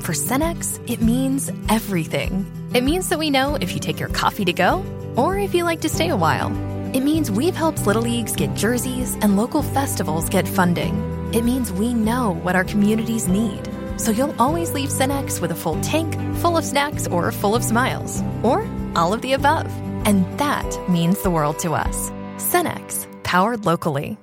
For Cenex, it means everything. It means that we know if you take your coffee to go or if you like to stay a while. It means we've helped Little Leagues get jerseys and local festivals get funding. It means we know what our communities need. So you'll always leave Cenex with a full tank, full of snacks, or full of smiles. Or all of the above. And that means the world to us. Cenex, powered locally.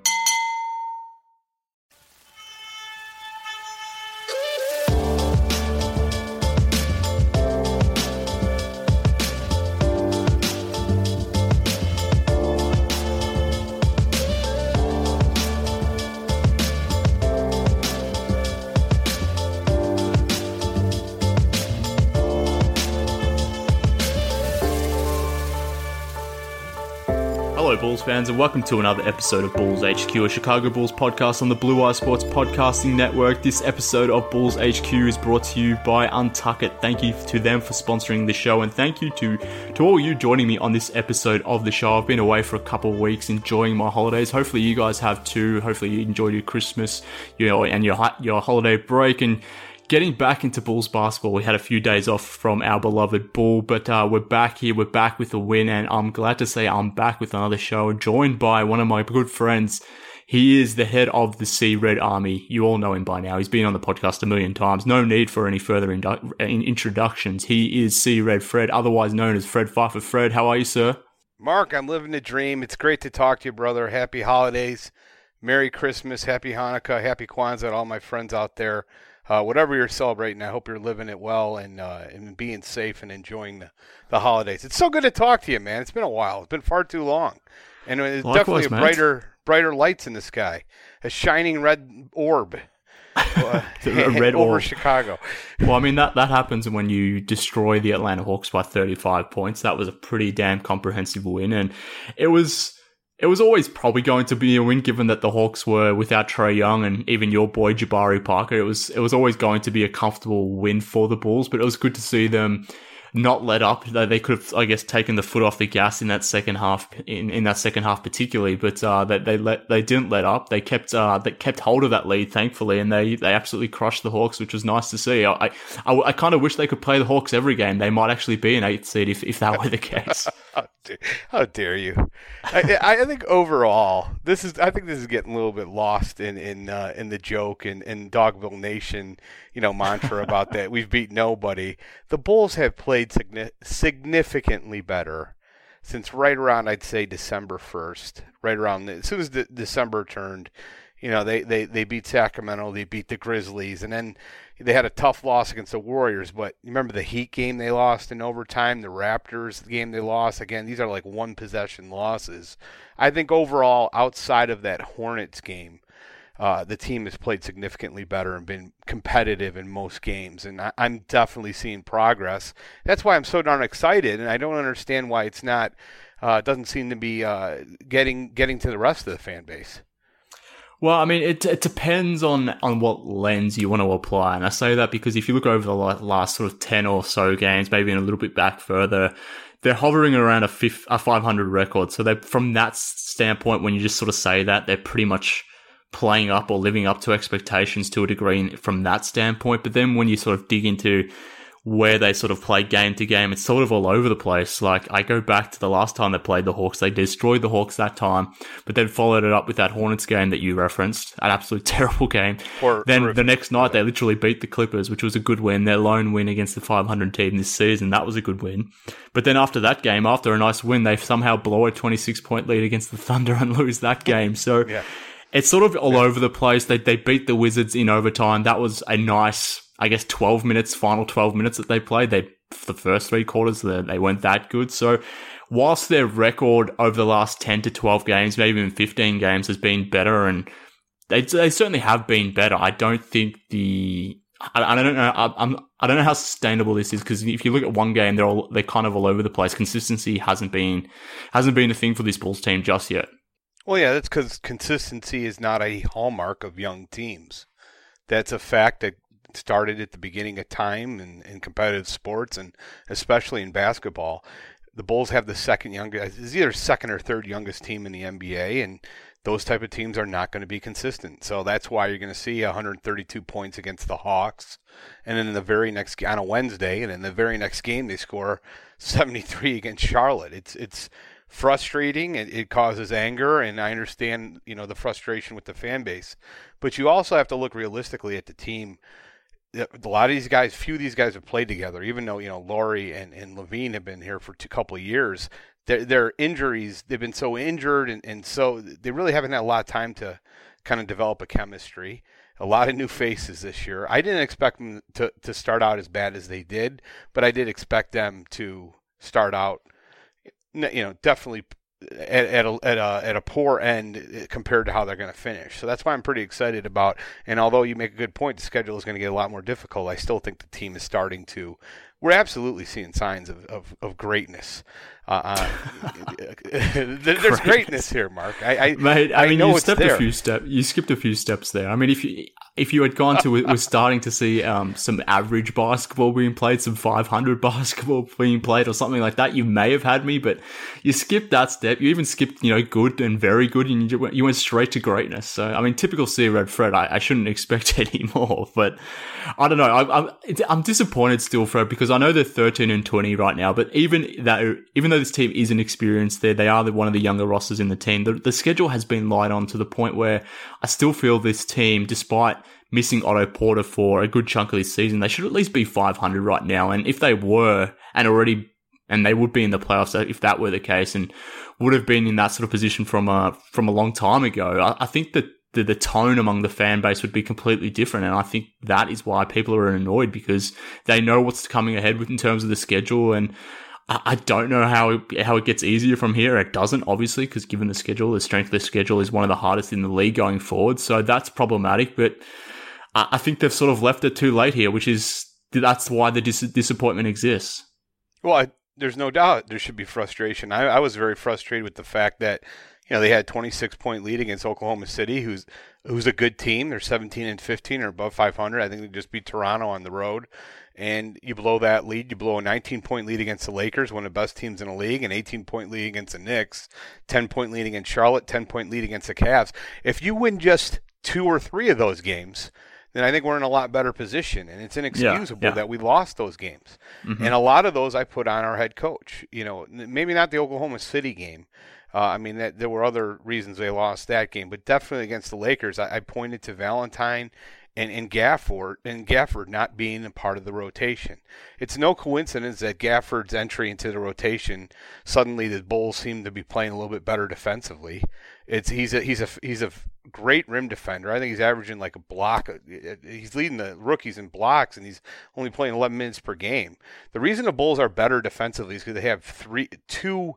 Bulls fans, and welcome to another episode of Bulls HQ, a Chicago Bulls podcast on the Bluewire Sports Podcasting Network. This episode of Bulls HQ is brought to you by Untuckit. Thank you to them for sponsoring the show, and thank you to to all you joining me on this episode of the show. I've been away for a couple of weeks, enjoying my holidays. Hopefully, you guys have too. Hopefully, you enjoyed your Christmas, you know, and your your holiday break and getting back into Bulls basketball. We had a few days off from our beloved Bull, but uh, we're back here. We're back with a win, and I'm glad to say I'm back with another show, joined by one of my good friends. He is the head of the Sea Red Army. You all know him by now. He's been on the podcast a million times. No need for any further indu- introductions. He is Sea Red Fred, otherwise known as Fred Pfeiffer. Fred, how are you, sir? Mark, I'm living the dream. It's great to talk to you, brother. Happy holidays. Merry Christmas, Happy Hanukkah, Happy Kwanzaa, all my friends out there uh, whatever you're celebrating, I hope you're living it well and uh, and being safe and enjoying the, the holidays. It's so good to talk to you, man. It's been a while. It's been far too long, and it's Likewise, definitely brighter brighter lights in the sky, a shining red orb. Uh, A red over orb. Chicago. Well, I mean that that happens when you destroy the Atlanta Hawks by 35 points. That was a pretty damn comprehensive win, and it was it was always probably going to be a win, given that the Hawks were without Trae Young and even your boy Jabari Parker. It was it was always going to be a comfortable win for the Bulls, but it was good to see them not let up. They could have, I guess, taken the foot off the gas in that second half, in, in that second half particularly, but uh, they they let they didn't let up. They kept uh, they kept hold of that lead, thankfully, and they they absolutely crushed the Hawks, which was nice to see. I I, I kind of wish they could play the Hawks every game. They might actually be an eighth seed if if that were the case. How dare, how dare you? I, I think overall, this is. I think this is getting a little bit lost in in uh, in the joke and in Dogville Nation, you know, mantra about that we've beat nobody. The Bulls have played signi- significantly better since right around I'd say December first. Right around the, as soon as December turned, you know, they, they they beat Sacramento, they beat the Grizzlies, and then they had a tough loss against the Warriors. But remember the Heat game they lost in overtime, the Raptors game they lost. Again, these are like one possession losses. I think overall, outside of that Hornets game, uh, the team has played significantly better and been competitive in most games. And I, I'm definitely seeing progress. That's why I'm so darn excited, and I don't understand why it's not. Uh, doesn't seem to be uh, getting getting to the rest of the fan base. Well, I mean, it, it depends on, on what lens you want to apply. And I say that because if you look over the last sort of 10 or so games, maybe in a little bit back further, they're hovering around a, fif- a 500 record. So they, from that standpoint, when you just sort of say that, they're pretty much playing up or living up to expectations to a degree from that standpoint. But then when you sort of dig into where they sort of play game to game. It's sort of all over the place. Like I go back to the last time they played the Hawks, they destroyed the Hawks that time, but then followed it up with that Hornets game that you referenced, an absolute terrible game. Or, then the next night they literally beat the Clippers, which was a good win, their lone win against the 500 team this season. That was a good win. But then after that game, after a nice win, they somehow blow a 26 point lead against the Thunder and lose that game. So. yeah. It's sort of all yeah. over the place. They they beat the Wizards in overtime. That was a nice I guess 12 minutes, final 12 minutes that they played, they the first three quarters they weren't that good. So whilst their record over the last 10 to 12 games, maybe even 15 games, has been better, and they they certainly have been better. I don't think the I, I don't know. I, I'm I don't know how sustainable this is because if you look at one game, they're all they're kind of all over the place. Consistency hasn't been hasn't been a thing for this Bulls team just yet. Well, yeah, that's because consistency is not a hallmark of young teams. That's a fact that started at the beginning of time in, in competitive sports and especially in basketball. The Bulls have the second youngest, is either second or third youngest team in the NBA, and those type of teams are not going to be consistent. So that's why you're going to see 132 points against the Hawks, and then in the very next on a Wednesday, and in the very next game they score 73 against Charlotte. It's it's frustrating. It, it causes anger, and I understand you know the frustration with the fan base, but you also have to look realistically at the team a lot of these guys, few of these guys have played together. Even though you know Lauri and, and LaVine have been here for a couple of years, their, their injuries they've been so injured and, and so they really haven't had a lot of time to kind of develop a chemistry. A lot of new faces this year. I didn't expect them to, to start out as bad as they did, but I did expect them to start out, you know, definitely at, at, a, at, a, at a poor end uh, compared to how they're going to finish. So that's why I'm pretty excited about. And although you make a good point, the schedule is going to get a lot more difficult. I still think the team is starting to. We're absolutely seeing signs of, of, of greatness. Uh, uh, there's greatness here, Mark. I, I, Mate, I, I mean, you stepped a few steps. You skipped a few steps there. I mean, if you if you had gone to, we're starting to see um, some average basketball being played, some 500 basketball being played, or something like that. You may have had me, but you skipped that step. You even skipped, you know, good and very good, and you went, you went straight to greatness. So, I mean, typical C Red Fred. I, I shouldn't expect any more, but I don't know. I, I'm I'm disappointed still, Fred, because I know they're 13 and 20 right now, but even that, even though this team isn't experienced, there they are the, one of the younger rosters in the team. The, the schedule has been light on to the point where I still feel this team, despite missing Otto Porter for a good chunk of this season, they should at least be 500 right now. And if they were, and already, and they would be in the playoffs uh, if that were the case, and would have been in that sort of position from a from a long time ago. I, I think that the, the tone among the fan base would be completely different. And I think that is why people are annoyed because they know what's coming ahead with in terms of the schedule. And I don't know how it, how it gets easier from here. It doesn't, obviously, because given the schedule, the strength of the schedule is one of the hardest in the league going forward. So that's problematic. But I think they've sort of left it too late here, which is that's why the dis- disappointment exists. Well, I, there's no doubt there should be frustration. I, I was very frustrated with the fact that you know they had a 26 point lead against Oklahoma City, who's who's a good team. They're 17 and 15 or above 500. I think they just beat Toronto on the road, and you blow that lead. You blow a 19 point lead against the Lakers, one of the best teams in the league, an 18 point lead against the Knicks, 10 point lead against Charlotte, 10 point lead against the Cavs. If you win just two or three of those games, then I think we're in a lot better position. And it's inexcusable yeah, yeah. that we lost those games. Mm-hmm. And a lot of those I put on our head coach. You know, maybe not the Oklahoma City game. Uh, I mean, that, there were other reasons they lost that game, but definitely against the Lakers, I, I pointed to Valentine and, and Gafford and Gafford not being a part of the rotation. It's no coincidence that Gafford's entry into the rotation suddenly the Bulls seem to be playing a little bit better defensively. It's he's a he's a he's a great rim defender. I think he's averaging like a block. Uh, he's leading the rookies in blocks, and he's only playing 11 minutes per game. The reason the Bulls are better defensively is because they have three two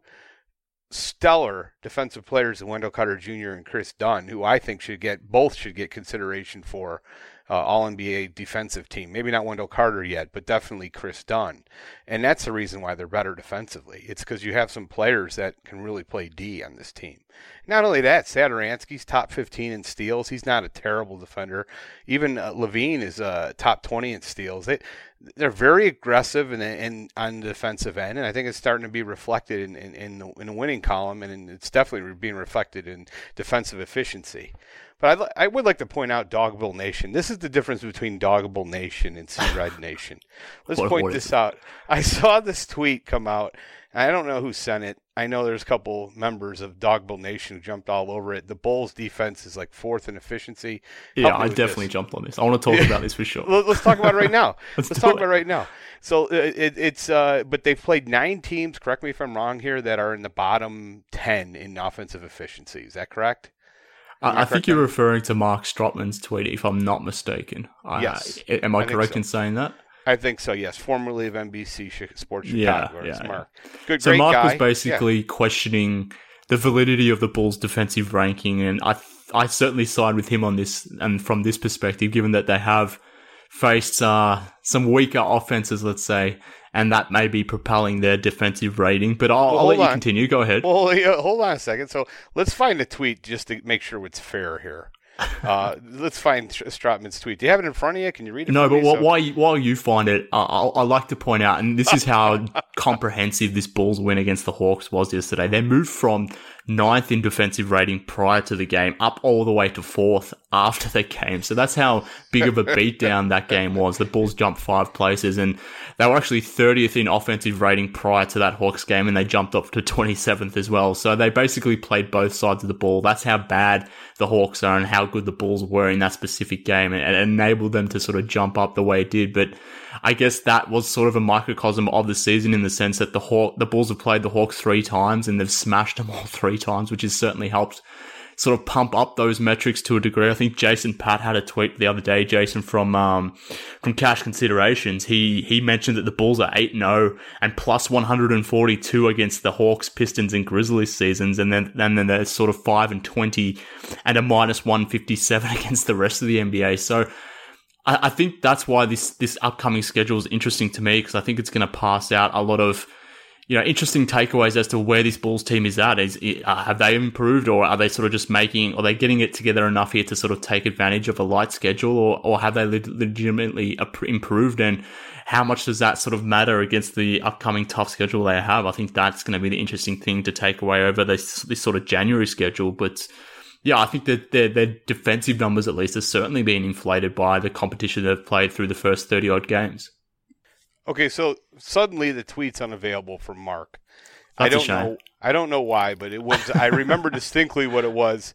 stellar defensive players in Wendell Carter Jr. and Kris Dunn, who I think should get both should get consideration for uh, All NBA defensive team. Maybe not Wendell Carter yet, but definitely Kris Dunn. And that's the reason why they're better defensively. It's because you have some players that can really play D on this team. Not only that, Satoransky's top 15 in steals. He's not a terrible defender. Even uh, LaVine is uh, top 20 in steals. They, they're very aggressive in, in, on the defensive end, and I think it's starting to be reflected in, in, in, the, in the winning column, and it's definitely being reflected in defensive efficiency. But I, I would like to point out Dogville Nation. This is the difference between Dogville Nation and Sea Red Nation. Let's point this out. I saw this tweet come out. I don't know who sent it. I know there's a couple members of Dogville Nation who jumped all over it. The Bulls defense is like fourth in efficiency. Yeah, I definitely this. jumped on this. I want to talk about this for sure. Let- Let's talk about it right now. Let's Let's, talk it. about it right now. So uh, it, it's uh, but they've played nine teams. Correct me if I'm wrong here. That are in the bottom ten in offensive efficiency. Is that correct? I I, I think you're referring to Mark Strotman's tweet, if I'm not mistaken. I- Yes, am I, I correct so. in saying that? I think so. Yes, formerly of NBC Sports Yeah, Chicago. yeah, yeah. Mark. Good, So Mark guy. was Yeah. basically questioning the validity of the Bulls' defensive ranking, and I I certainly side with him on this. And from this perspective, given that they have faced uh, some weaker offenses, let's say, and that may be propelling their defensive rating. But I'll, Well, I'll let hold you continue. Go ahead. Well, yeah, hold on a second. So let's find a tweet just to make sure it's fair here. Uh, let's find Str- Strotman's tweet. Do you have it in front of you? Can you read it? No, but wh- So- while you, while you find it, I I like to point out, and this is how comprehensive this Bulls win against the Hawks was yesterday. They moved from ninth in defensive rating prior to the game up all the way to fourth after the game. So that's how big of a beatdown that game was. The Bulls jumped five places, and they were actually 30th in offensive rating prior to that Hawks game, and they jumped up to 27th as well. So they basically played both sides of the ball. That's how bad the Hawks are and how good the Bulls were in that specific game, and enabled them to sort of jump up the way it did. But I guess that was sort of a microcosm of the season in the sense that the Haw- the Bulls have played the Hawks three times and they've smashed them all three times, which has certainly helped sort of pump up those metrics to a degree. I think Jason Patt had a tweet the other day, Jason from um, from Cash Considerations. He he mentioned that the Bulls are 8-0 and plus 142 against the Hawks, Pistons and Grizzlies seasons and then and then they're sort of 5 and 20 and a minus 157 against the rest of the NBA. So I, I think that's why this this upcoming schedule is interesting to me because I think it's going to pass out a lot of you know interesting takeaways as to where this Bulls team is at. Is uh, have they improved or are they sort of just making? Are they getting it together enough here to sort of take advantage of a light schedule, or or have they legitimately improved? And how much does that sort of matter against the upcoming tough schedule they have? I think that's going to be the interesting thing to take away over this this sort of January schedule, but yeah, I think that their, their defensive numbers at least are certainly being inflated by the competition they've played through the first 30 odd games. Okay, so suddenly the tweet's unavailable from Mark. I That's a don't know. I don't know why, but it was. I remember distinctly what it was.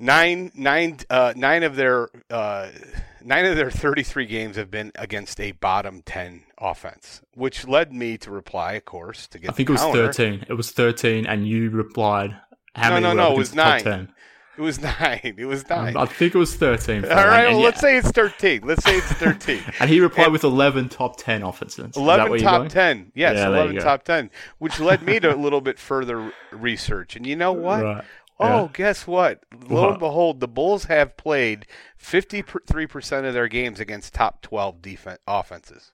Nine, nine, uh, nine of their uh, nine of their thirty-three games have been against a bottom ten offense, which led me to reply, of course, to get. I think it was counter. 13. It was 13, and you replied, how No, many no, no, it was nine. It was nine. It was nine. Um, I think it was 13. All right, well, and, let's say it's thirteen. Let's say it's thirteen. And he replied and- with 11 top 10 offenses. Is that 11 where you're top? 10. Yes, Yeah, 11 top 10, which led me to a little bit further research. And you know what? Right. Oh, Yeah. guess what? Lo What? and behold, the Bulls have played 53% of their games against top 12 defense offenses.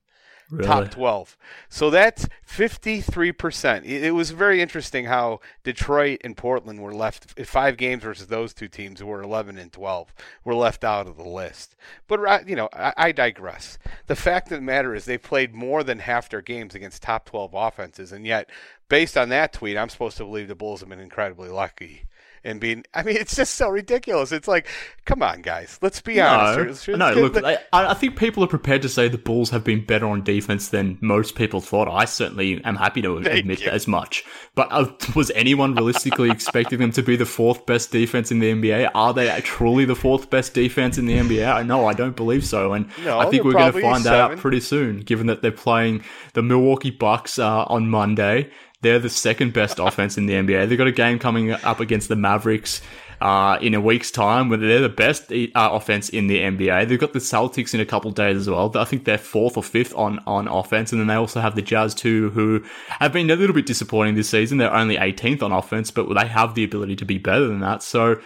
Really? Top 12. So that's 53%. It, it was very interesting how Detroit and Portland were left five games versus those two teams who were 11 and 12 were left out of the list. But you know, I, I digress. The fact of the matter is they played more than half their games against top 12 offenses and yet based on that tweet, I'm supposed to believe the Bulls have been incredibly lucky and being I mean, it's just so ridiculous. It's like, come on guys, let's be honest. No, Let's- let's no. Look, I, I think people are prepared to say the Bulls have been better on defense than most people thought. I certainly am happy to Thank admit you. as much. But uh, was anyone realistically expecting them to be the fourth best defense in the NBA? Are they truly the fourth best defense in the NBA? No, I don't believe so. And No, I think we're going to find that out pretty soon, given that they're playing the Milwaukee Bucks uh, on Monday. They're the second best offense in the NBA. They've got a game coming up against the Mavericks uh, in a week's time, where they're the best uh, offense in the NBA. They've got the Celtics in a couple days as well. I think they're fourth or fifth on, on offense. And then they also have the Jazz too, who have been a little bit disappointing this season. They're only 18th on offense, but they have the ability to be better than that. So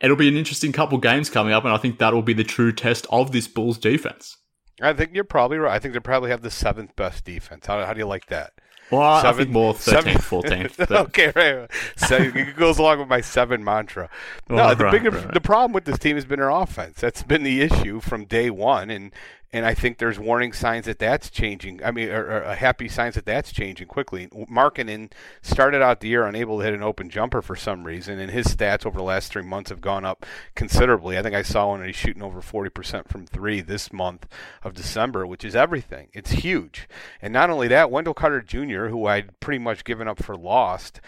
it'll be an interesting couple games coming up. And I think that will be the true test of this Bulls defense. I think you're probably right. I think they probably have the seventh best defense. How, how do you like that? Well, I think more 13th, seven- 14th. But okay, right. So it goes along with my seven mantra. No, Oh, the right, bigger right. the problem with this team has been their offense. That's been the issue from day one, and and I think there's warning signs that that's changing. I mean, or, or uh, happy signs that that's changing quickly. Markkanen started out the year unable to hit an open jumper for some reason, and his stats over the last three months have gone up considerably. I think I saw one he's shooting over 40% from three this month of December, which is everything. It's huge. And not only that, Wendell Carter Jr., who I'd pretty much given up for lost,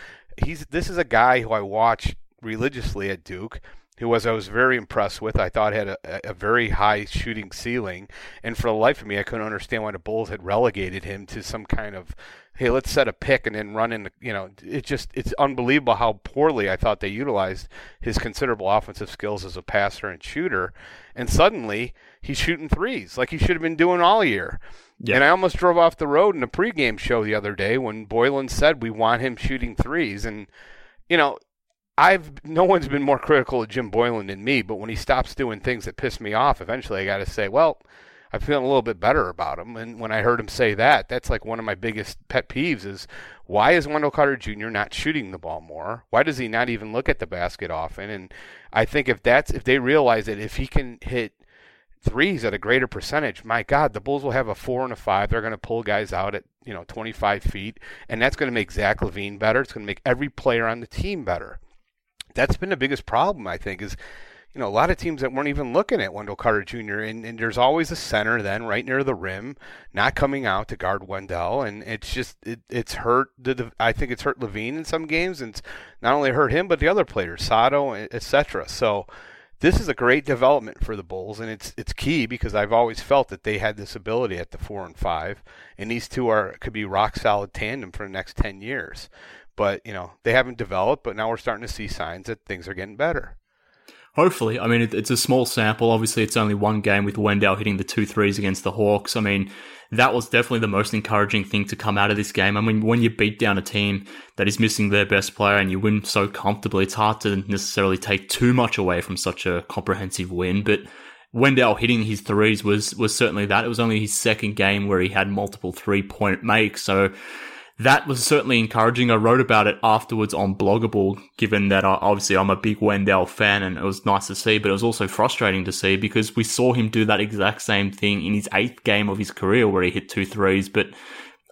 he's this is a guy who I watch religiously at Duke who was I was very impressed with. I thought had a, a, very high shooting ceiling, and for the life of me, I couldn't understand why the Bulls had relegated him to some kind of hey, let's set a pick and then run in. The, you know, it just it's unbelievable how poorly I thought they utilized his considerable offensive skills as a passer and shooter, and suddenly he's shooting threes like he should have been doing all year. Yeah. And I almost drove off the road in a pregame show the other day when Boylan said we want him shooting threes, and you know I've no one's been more critical of Jim Boylan than me, but when he stops doing things that piss me off, eventually I got to say, well, I'm feeling a little bit better about him. And when I heard him say that, that's like one of my biggest pet peeves is why is Wendell Carter Jr. not shooting the ball more? Why does he not even look at the basket often? And I think if that's if they realize that if he can hit threes at a greater percentage, my God, the Bulls will have a four and a five. They're going to pull guys out at you know 25 feet, and that's going to make Zach LaVine better. It's going to make every player on the team better that's been the biggest problem, I think, is you know, a lot of teams that weren't even looking at Wendell Carter Jr. And, and there's always a center then right near the rim, not coming out to guard Wendell, and it's just it, it's hurt. The, I think it's hurt LaVine in some games, and it's not only hurt him but the other players, Sato, etc. So this is a great development for the Bulls, and it's it's key because I've always felt that they had this ability at the four and five, and these two are could be rock solid tandem for the next ten years but you know they haven't developed. But now we're starting to see signs that things are getting better. Hopefully, I mean it's a small sample. Obviously, it's only one game with Wendell hitting the two threes against the Hawks. I mean, that was definitely the most encouraging thing to come out of this game. I mean, when you beat down a team that is missing their best player and you win so comfortably, it's hard to necessarily take too much away from such a comprehensive win. But Wendell hitting his threes was was certainly that. It was only his second game where he had multiple three point makes. So that was certainly encouraging. I wrote about it afterwards on Blog a Bull, given that I, obviously I'm a big Wendell fan and it was nice to see, but it was also frustrating to see because we saw him do that exact same thing in his eighth game of his career where he hit two threes, but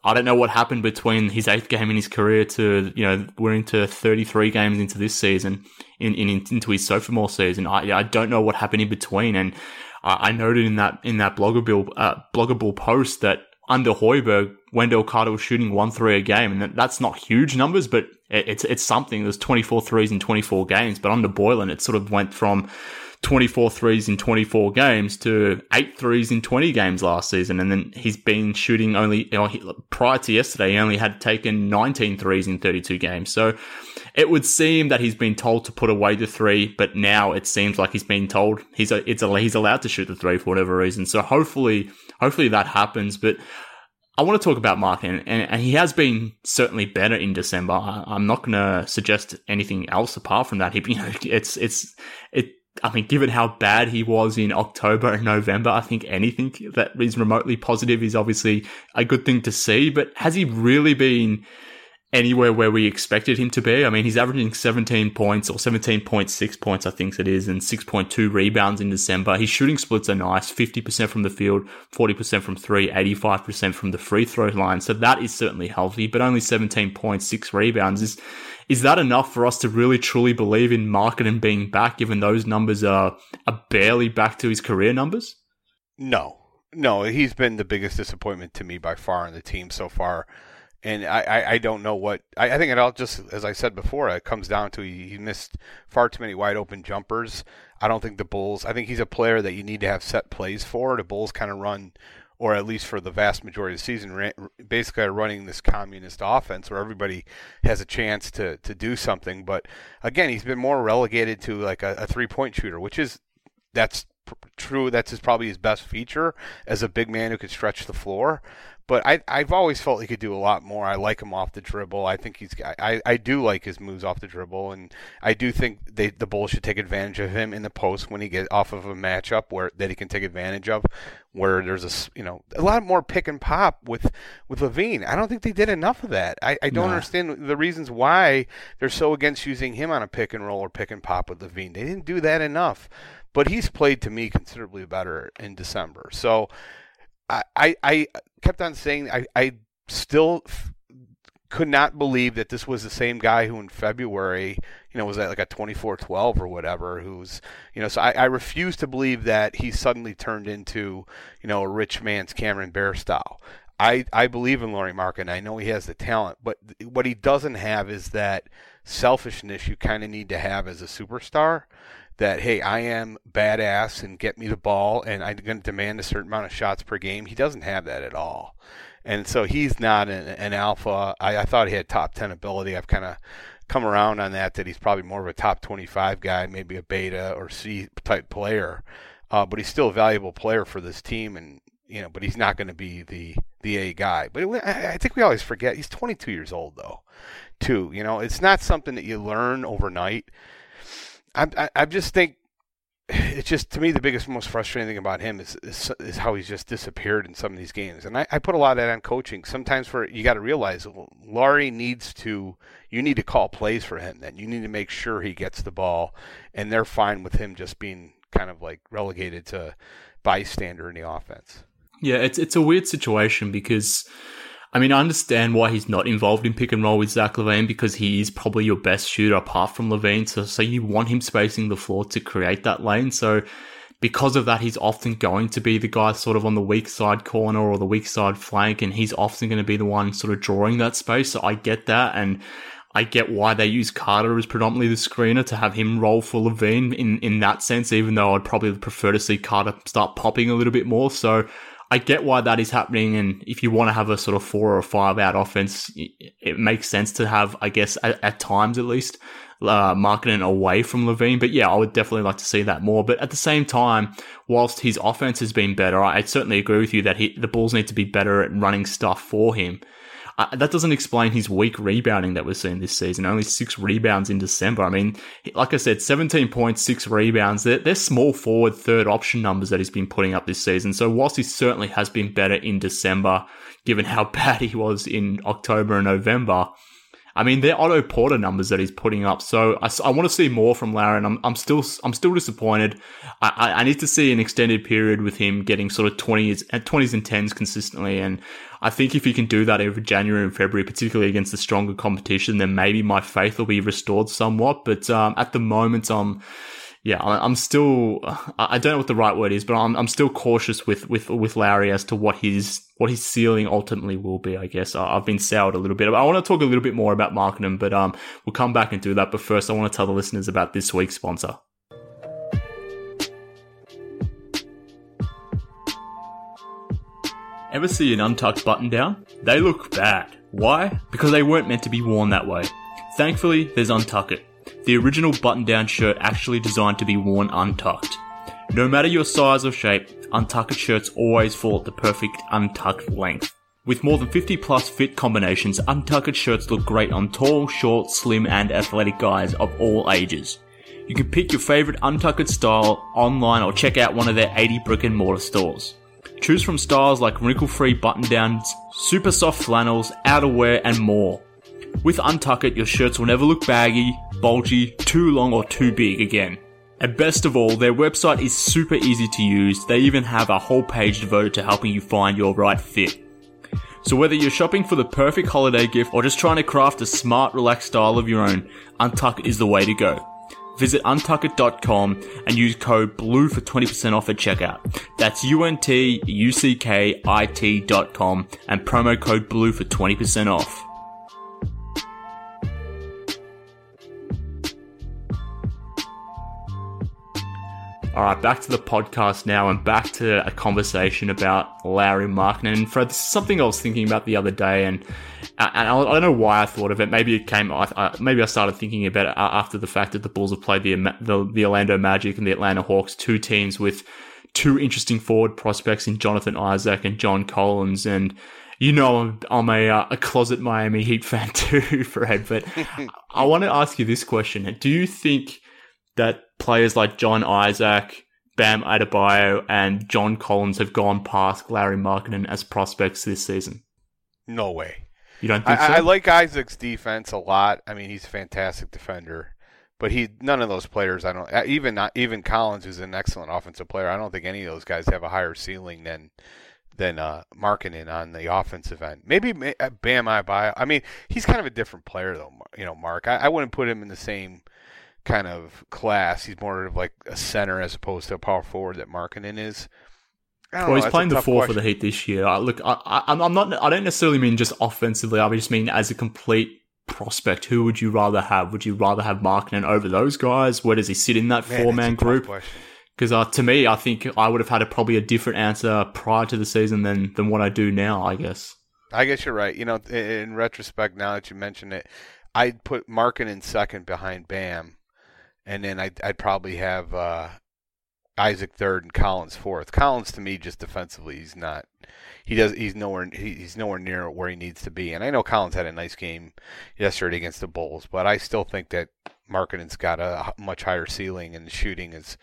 I don't know what happened between his eighth game in his career to, you know, we're into 33 games into this season, in, in into his sophomore season. I, I don't know what happened in between. And I noted in that, in that Blog a Bull, uh, Blog a Bull post that under Hoiberg, Wendell Carter was shooting one three a game, and that's not huge numbers, but it's it's something. There's 24 threes in 24 games, but under Boylan, it sort of went from 24 threes in 24 games to eight threes in 20 games last season, and then he's been shooting only you know, prior to yesterday. He only had taken 19 threes in 32 games, so it would seem that he's been told to put away the three, but now it seems like he's been told he's a, it's a, he's allowed to shoot the three for whatever reason. So hopefully hopefully that happens. But I want to talk about Mark, and, and he has been certainly better in December. I, am not going to suggest anything else apart from that. He, you know, it's it's it. I mean, given how bad he was in October and November, I think anything that is remotely positive is obviously a good thing to see. But has he really been? Anywhere where we expected him to be. I mean, he's averaging 17 points or 17.6 points, I think it is, and 6.2 rebounds in December. His shooting splits are nice 50% from the field, 40% from three, 85% from the free throw line. So that is certainly healthy, but only 17.6 rebounds is. Is that enough for us to really truly believe in Markkanen being back, given those numbers are, are barely back to his career numbers? No, no, he's been the biggest disappointment to me by far on the team so far and I, I, I, don't know what I, I, think it all just as I said before it comes down to he, he, missed far too many wide open jumpers. I don't think the Bulls. I think he's a player that you need to have set plays for. The Bulls kind of run, or at least for the vast majority of the season, basically are running this communist offense where everybody has a chance to to do something. But again, he's been more relegated to like a, a three point shooter, which is that's true. That's his, probably his best feature as a big man who could stretch the floor. But I, I've always felt he could do a lot more. I like him off the dribble. I think he's. I, I do like his moves off the dribble, and I do think they the Bulls should take advantage of him in the post when he gets off of a matchup where that he can take advantage of, where there's a you know a lot more pick and pop with with LaVine. I don't think they did enough of that. I, I don't nah. understand the reasons why they're so against using him on a pick and roll or pick and pop with LaVine. They didn't do that enough, but he's played to me considerably better in December. So I, I kept on saying I, I still f- could not believe that this was the same guy who in February, you know, was at like a 24-12 or whatever, who's, you know, so I, I refuse to believe that he suddenly turned into, you know, a rich man's Cameron Bairstow. I, I believe in Lauri Markkanen I know he has the talent, but what he doesn't have is that selfishness you kind of need to have as a superstar that hey, I am badass and get me the ball, and I'm going to demand a certain amount of shots per game. He doesn't have that at all, and so he's not an, an alpha. I, I, thought he had top ten ability. I've kind of come around on that that he's probably more of a top 25 guy, maybe a beta or C type player, uh, but he's still a valuable player for this team, and you know, but he's not going to be the the A guy. But it, I think we always forget he's 22 years old though, too. You know, it's not something that you learn overnight. I, I, just think it's just to me the biggest, most frustrating thing about him is, is, is how he's just disappeared in some of these games, and I, I put a lot of that on coaching. Sometimes for you got to realize Lauri needs to you need to call plays for him. Then you need to make sure he gets the ball, and they're fine with him just being kind of like relegated to bystander in the offense. Yeah, it's it's a weird situation because I mean, I understand why he's not involved in pick and roll with Zach LaVine because he is probably your best shooter apart from LaVine. So, so you want him spacing the floor to create that lane. So because of that, he's often going to be the guy sort of on the weak side corner or the weak side flank, and he's often going to be the one sort of drawing that space. So I get that, and I get why they use Carter as predominantly the screener to have him roll for LaVine in in that sense. Even though I'd probably prefer to see Carter start popping a little bit more. So I get why that is happening. And if you want to have a sort of four or five out offense, it makes sense to have, I guess, at, at times at least, uh, Markkanen away from LaVine. But yeah, I would definitely like to see that more. But at the same time, whilst his offense has been better, I certainly agree with you that he, the Bulls need to be better at running stuff for him. Uh, that doesn't explain his weak rebounding that we're seeing this season. Only six rebounds in December. I mean, like I said, 17 points, six rebounds. They're, they're small forward third option numbers that he's been putting up this season. So whilst he certainly has been better in December, given how bad he was in October and November, I mean, they're Otto Porter numbers that he's putting up. So I, I want to see more from Laren. I'm, I'm still, I'm still disappointed. I, I, need to see an extended period with him getting sort of 20s, 20s and 10s consistently. And I think if he can do that over January and February, particularly against the stronger competition, then maybe my faith will be restored somewhat. But, um, at the moment, I'm, yeah, I'm still, I don't know what the right word is, but I'm, I'm still cautious with, with, with Lauri as to what his, what his ceiling ultimately will be, I guess. I've been soured a little bit. I want to talk a little bit more about Markkanen, but, um, we'll come back and do that. But first, I want to tell the listeners about this week's sponsor. Ever see an untucked button down? They look bad. Why? Because they weren't meant to be worn that way. Thankfully, there's Untuckit the original button down shirt actually designed to be worn untucked. No matter your size or shape, untucked shirts always fall at the perfect untucked length. With more than 50 plus fit combinations, untucked shirts look great on tall, short, slim, and athletic guys of all ages. You can pick your favorite untucked style online or check out one of their 80 brick and mortar stores. Choose from styles like wrinkle free button downs, super soft flannels, outerwear, and more. With Untuckit, your shirts will never look baggy, bulgy, too long, or too big again. And best of all, their website is super easy to use. They even have a whole page devoted to helping you find your right fit. So whether you're shopping for the perfect holiday gift or just trying to craft a smart, relaxed style of your own, Untuck is the way to go. Visit untuckit.com and use code BLUE for 20% off at checkout. That's U-N-T-U-C-K-I-T.com and promo code BLUE for 20% off. All right, back to the podcast now and back to a conversation about Lauri Markkanen. And Fred, this is something I was thinking about the other day, and and I don't know why I thought of it. Maybe it came. maybe I started thinking about it after the fact that the Bulls have played the, the the Orlando Magic and the Atlanta Hawks, two teams with two interesting forward prospects in Jonathan Isaac and John Collins, and you know I'm, I'm a, uh, a closet Miami Heat fan too, Fred. But I want to ask you this question: Do you think that players like John Isaac, Bam Adebayo, and John Collins have gone past Lauri Markkanen as prospects this season? No way. You don't think I, so? I like Isaac's defense a lot. I mean, he's a fantastic defender, but he none of those players. I don't even not even Collins, who's an excellent offensive player. I don't think any of those guys have a higher ceiling than than uh, Markkanen on the offensive end. Maybe uh, Bam Adebayo. I mean, he's kind of a different player though. You know, Mark. I, I wouldn't put him in the same kind of class. He's more of like a center as opposed to a power forward that Markkanen is. Well, know, he's playing the four question. for the Heat this year. I, look, I, am not. I don't necessarily mean just offensively. I just mean as a complete prospect. Who would you rather have? Would you rather have Markkanen over those guys? Where does he sit in that four man group? Because uh, to me, I think I would have had a, probably a different answer prior to the season than than what I do now. I guess. I guess you're right. You know, in retrospect, now that you mention it, I'd put Markkanen second behind Bam, and then I'd, I'd probably have uh, Isaac third and Collins fourth. Collins to me just defensively he's not he does he's nowhere he's nowhere near where he needs to be. And I know Collins had a nice game yesterday against the Bulls, but I still think that Markkanen's got a much higher ceiling and shooting is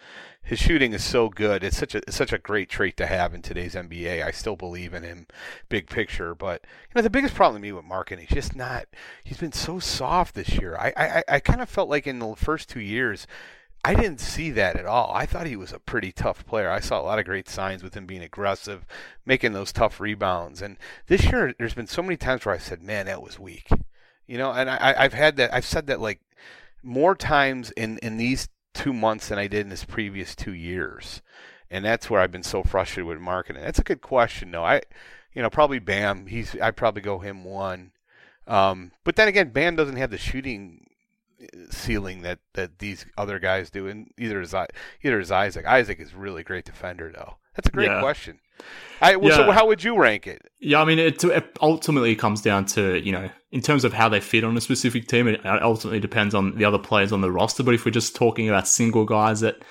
his shooting is so good. It's such a it's such a great trait to have in today's NBA. I still believe in him, big picture. But you know the biggest problem to me with Markkanen, he's just not. He's been so soft this year. I I, I kind of felt like in the first two years I didn't see that at all. I thought he was a pretty tough player. I saw a lot of great signs with him being aggressive, making those tough rebounds. And this year, there's been so many times where I said, "Man, that was weak," you know. And I, I've had that. I've said that like more times in in these two months than I did in his previous two years. And that's where I've been so frustrated with Markkanen. That's a good question, though. I, you know, probably Bam. He's I'd probably go him one. Um, but then again, Bam doesn't have the shooting ceiling that, that these other guys do, and either is either is Isaac. Isaac is really great defender, though. That's a great yeah. question. I, well, yeah. So how would you rank it? Yeah, I mean, it, it, ultimately comes down to you know, in terms of how they fit on a specific team. It ultimately depends on the other players on the roster. But if we're just talking about single guys that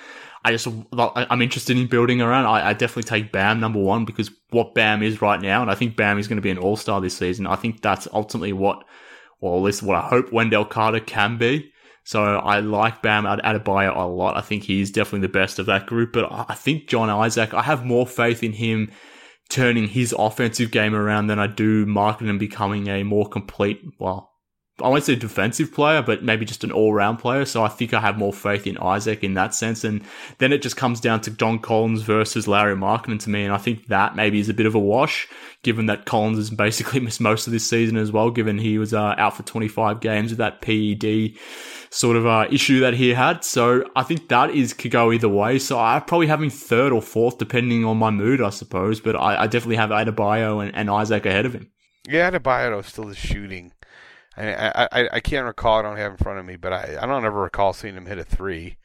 I just I'm interested in building around, I, I definitely take Bam number one because what Bam is right now, and I think Bam is going to be an All Star this season. I think that's ultimately what or at least what I hope Wendell Carter can be. So I like Bam Adebayo a lot. I think he's definitely the best of that group. But I think John Isaac, I have more faith in him turning his offensive game around than I do Markkanen becoming a more complete, well, I won't say defensive player, but maybe just an all round player. So I think I have more faith in Isaac in that sense. And then it just comes down to John Collins versus Lauri Markkanen to me. And I think that maybe is a bit of a wash, given that Collins has basically missed most of this season as well, given he was uh, out for 25 games with that PED sort of uh, issue that he had. So I think that is could go either way. So I probably having third or fourth, depending on my mood, I suppose. But I, I definitely have Adebayo and, and Isaac ahead of him. Yeah, Adebayo still is shooting I, I, I can't recall. I don't have in front of me, but I, I don't ever recall seeing him hit a three.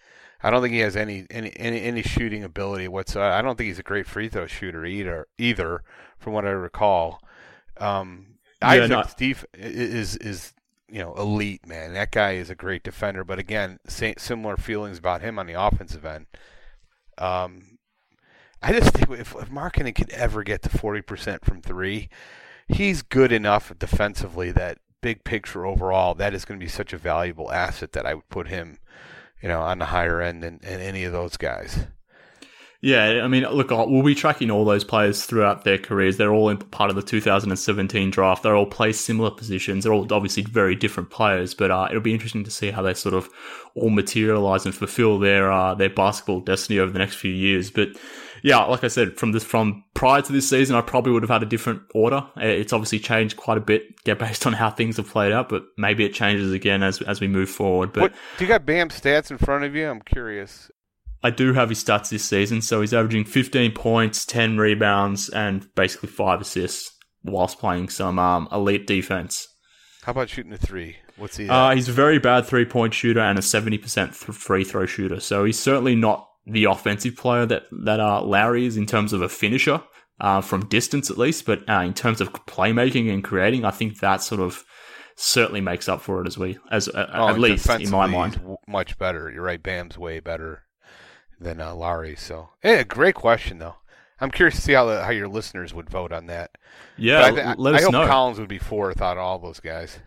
I don't think he has any any any, any shooting ability whatsoever. I don't think he's a great free throw shooter either. Either, from what I recall, um, yeah, Isaac's no. def- is is you know elite man. That guy is a great defender. But again, similar feelings about him on the offensive end. Um, I just think if, if Markkanen could ever get to forty percent from three, he's good enough defensively that big picture overall, that is going to be such a valuable asset that I would put him, you know, on the higher end than, than any of those guys. Yeah, I mean, look, we'll be tracking all those players throughout their careers. They're all in part of the 2017 draft. They're all play similar positions. They're all obviously very different players, but uh, it'll be interesting to see how they sort of all materialize and fulfill their uh, their basketball destiny over the next few years. But yeah, like I said, from this from prior to this season, I probably would have had a different order. It's obviously changed quite a bit, yeah, based on how things have played out, but maybe it changes again as as we move forward. But what, do you got Bam stats in front of you? I'm curious. I do have his stats this season, so he's averaging 15 points, 10 rebounds, and basically five assists whilst playing some um, elite defense. How about shooting a three? What's he? Uh, he's a very bad three point shooter and a 70% th- free throw shooter. So he's certainly not the offensive player that that uh, Lauri is in terms of a finisher uh, from distance at least, but uh, in terms of playmaking and creating, I think that sort of certainly makes up for it as we as uh, oh, at least in my mind. Much better. You're right. Bam's way better than uh, Lauri. So, yeah, great question though. I'm curious to see how the, how your listeners would vote on that. Yeah, I, let I, hope know. Collins would be fourth out of all those guys.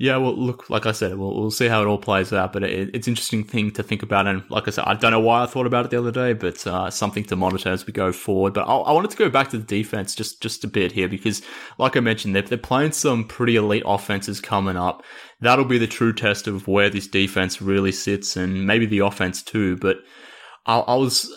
Yeah, well, look, like I said, we'll, we'll see how it all plays out, but it, it's interesting thing to think about. And like I said, I don't know why I thought about it the other day, but uh, something to monitor as we go forward. But I, I, wanted to go back to the defense just, just a bit here because, like I mentioned, they're, they're playing some pretty elite offenses coming up. That'll be the true test of where this defense really sits and maybe the offense too. But I, I was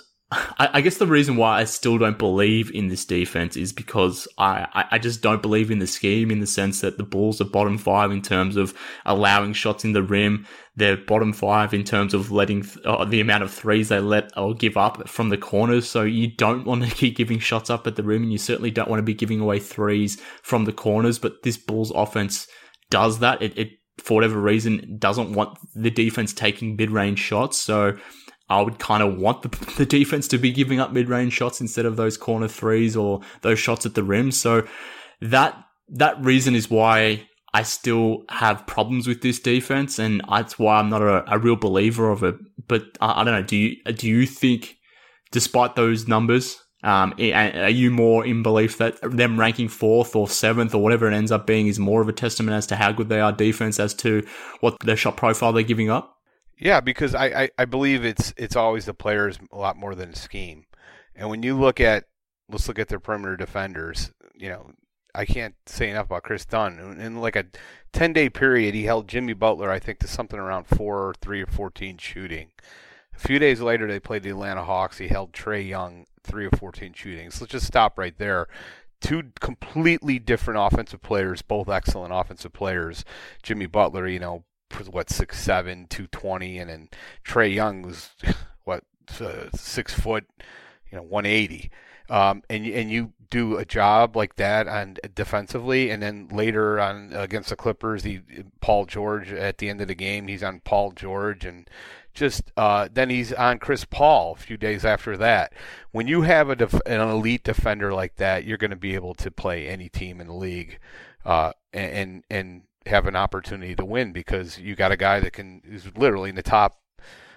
I, I, guess the reason why I still don't believe in this defense is because I, I just don't believe in the scheme in the sense that the Bulls are bottom five in terms of allowing shots in the rim. They're bottom five in terms of letting uh, the amount of threes they let or give up from the corners. So you don't want to keep giving shots up at the rim, and you certainly don't want to be giving away threes from the corners. But this Bulls offense does that. It, it for whatever reason doesn't want the defense taking mid range shots. So I would kind of want the, the defense to be giving up mid range shots instead of those corner threes or those shots at the rim. So that that reason is why I still have problems with this defense, and that's why I'm not a, a real believer of it. But I, I, don't know. Do you do you think, despite those numbers, um, are you more in belief that them ranking fourth or seventh or whatever it ends up being is more of a testament as to how good they are defense as to what their shot profile they're giving up? Yeah, because I, I, I believe it's it's always the players a lot more than scheme. And when you look at let's look at their perimeter defenders, you know, I can't say enough about Kris Dunn. In like a 10 day period, he held Jimmy Butler, I think, to something around 4 or 3 or 14 shooting. A few days later, they played the Atlanta Hawks. He held Trae Young 3 or 14 shooting. So let's just stop right there. Two completely different offensive players, both excellent offensive players. Jimmy Butler, you know, what six seven, two twenty, and then Trae Young was what uh, six foot, you know, one eighty. Um, and and you do a job like that on defensively, and then later on against the Clippers, he Paul George at the end of the game, he's on Paul George, and just uh, then he's on Chris Paul a few days after that. When you have a def- an elite defender like that, you're going to be able to play any team in the league, uh, and and have an opportunity to win because you got a guy that can is literally in the top.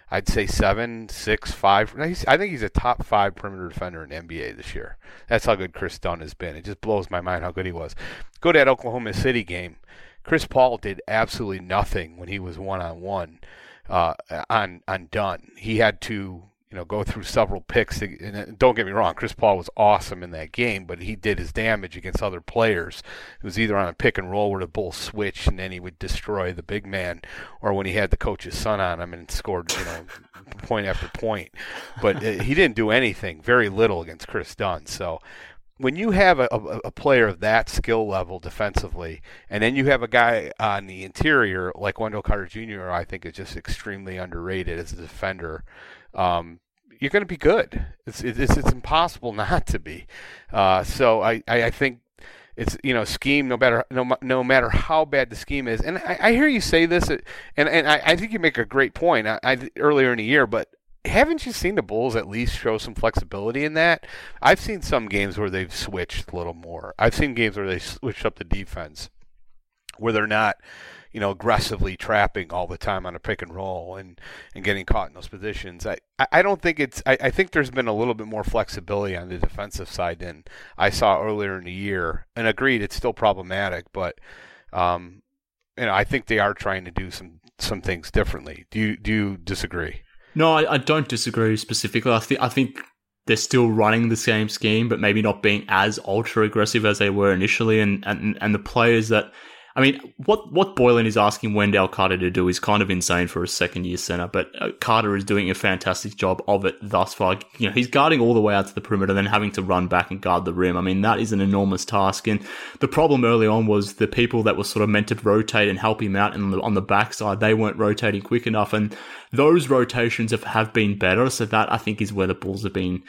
I'd say seven, six, five. I think he's a top five perimeter defender in NBA this year. That's how good Kris Dunn has been. It just blows my mind how good he was. Go to that Oklahoma City game. Chris Paul did absolutely nothing when he was one on one on on Dunn. He had to you know, go through several picks. And don't get me wrong, Chris Paul was awesome in that game, but he did his damage against other players. It was either on a pick and roll where the bull switched and then he would destroy the big man, or when he had the coach's son on him and scored, you know, point after point. But uh, he didn't do anything, very little against Kris Dunn. So when you have a, a, a, player of that skill level defensively, and then you have a guy on the interior like Wendell Carter Jr., I think is just extremely underrated as a defender um, you're going to be good. It's, it's it's impossible not to be. Uh, so I, I, think it's you know scheme no matter no no matter how bad the scheme is. And I, I hear you say this, and and I, I think you make a great point. I, I earlier in the year, but haven't you seen the Bulls at least show some flexibility in that? I've seen some games where they've switched a little more. I've seen games where they switched up the defense, where they're not you know, aggressively trapping all the time on a pick and roll and, and getting caught in those positions. I, I don't think it's I, I think there's been a little bit more flexibility on the defensive side than I saw earlier in the year. And agreed, it's still problematic, but um, you know, I think they are trying to do some some things differently. Do you do you disagree? No, I, I don't disagree specifically. I think I think they're still running the same scheme, but maybe not being as ultra aggressive as they were initially. And, and, and the players that I mean, what what Boylen is asking Wendell Carter to do is kind of insane for a second year center, but uh, Carter is doing a fantastic job of it thus far. You know, he's guarding all the way out to the perimeter, then having to run back and guard the rim. I mean, that is an enormous task. And the problem early on was the people that were sort of meant to rotate and help him out the, on the backside, they weren't rotating quick enough, and those rotations have, have been better. So that I think is where the Bulls have been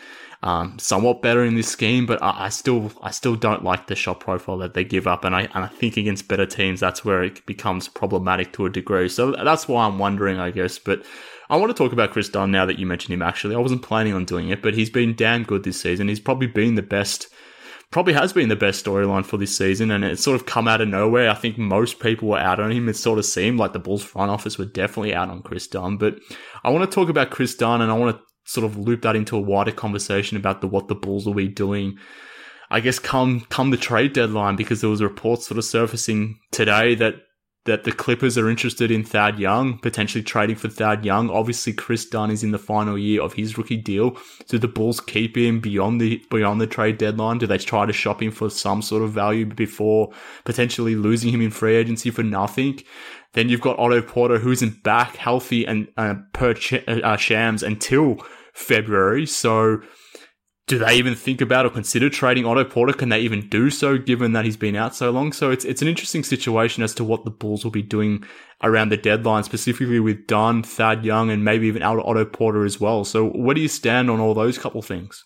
um, somewhat better in this scheme, but I, I, still I still don't like the shot profile that they give up, and I and I think against better teams that's where it becomes problematic to a degree. So that's why I'm wondering, I guess. But I want to talk about Kris Dunn now that you mentioned him. Actually, I wasn't planning on doing it, but he's been damn good this season. He's probably been the best. Probably has been the best storyline for this season, and it's sort of come out of nowhere. I think most people were out on him. It sort of seemed like the Bulls front office were definitely out on Kris Dunn. But I want to talk about Kris Dunn, and I want to sort of loop that into a wider conversation about the what the Bulls will be doing. I guess come come the trade deadline because there was reports sort of surfacing today that that the Clippers are interested in Thad Young, potentially trading for Thad Young. Obviously, Kris Dunn is in the final year of his rookie deal. Do the Bulls keep him beyond the beyond the trade deadline? Do they try to shop him for some sort of value before potentially losing him in free agency for nothing? Then you've got Otto Porter, who isn't back healthy and uh, per ch- uh, Shams until February. So do they even think about or consider trading Otto Porter? Can they even do so given that he's been out so long? So it's it's an interesting situation as to what the Bulls will be doing around the deadline, specifically with Dunn, Thad Young, and maybe even Otto Porter as well. So where do you stand on all those couple things?